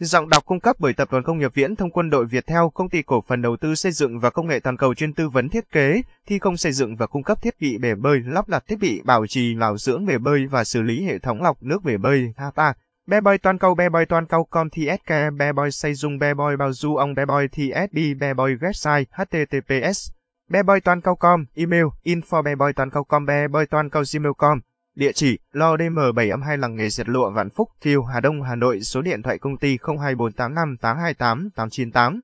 Giọng đọc cung cấp bởi Tập đoàn Công nghiệp Viễn thông Quân đội Việt Theo, công ty cổ phần đầu tư xây dựng và công nghệ toàn cầu chuyên tư vấn thiết kế, thi công xây dựng và cung cấp thiết bị bể bơi, lắp đặt thiết bị bảo trì bảo dưỡng bể bơi và xử lý hệ thống lọc nước bể bơi. HAPA Be bơi toàn cầu be bơi toàn cầu com TSK be bơi xây dung be bơi bao du ông be bơi TSB be bơi website https be bơi toàn cầu com email info be bơi toàn cầu com be bơi toàn cầu gmail.com Địa chỉ Lo DM72 làng nghề dệt lụa Vạn Phúc, Thiêu, Hà Đông, Hà Nội, số điện thoại công ty 02485 828 898.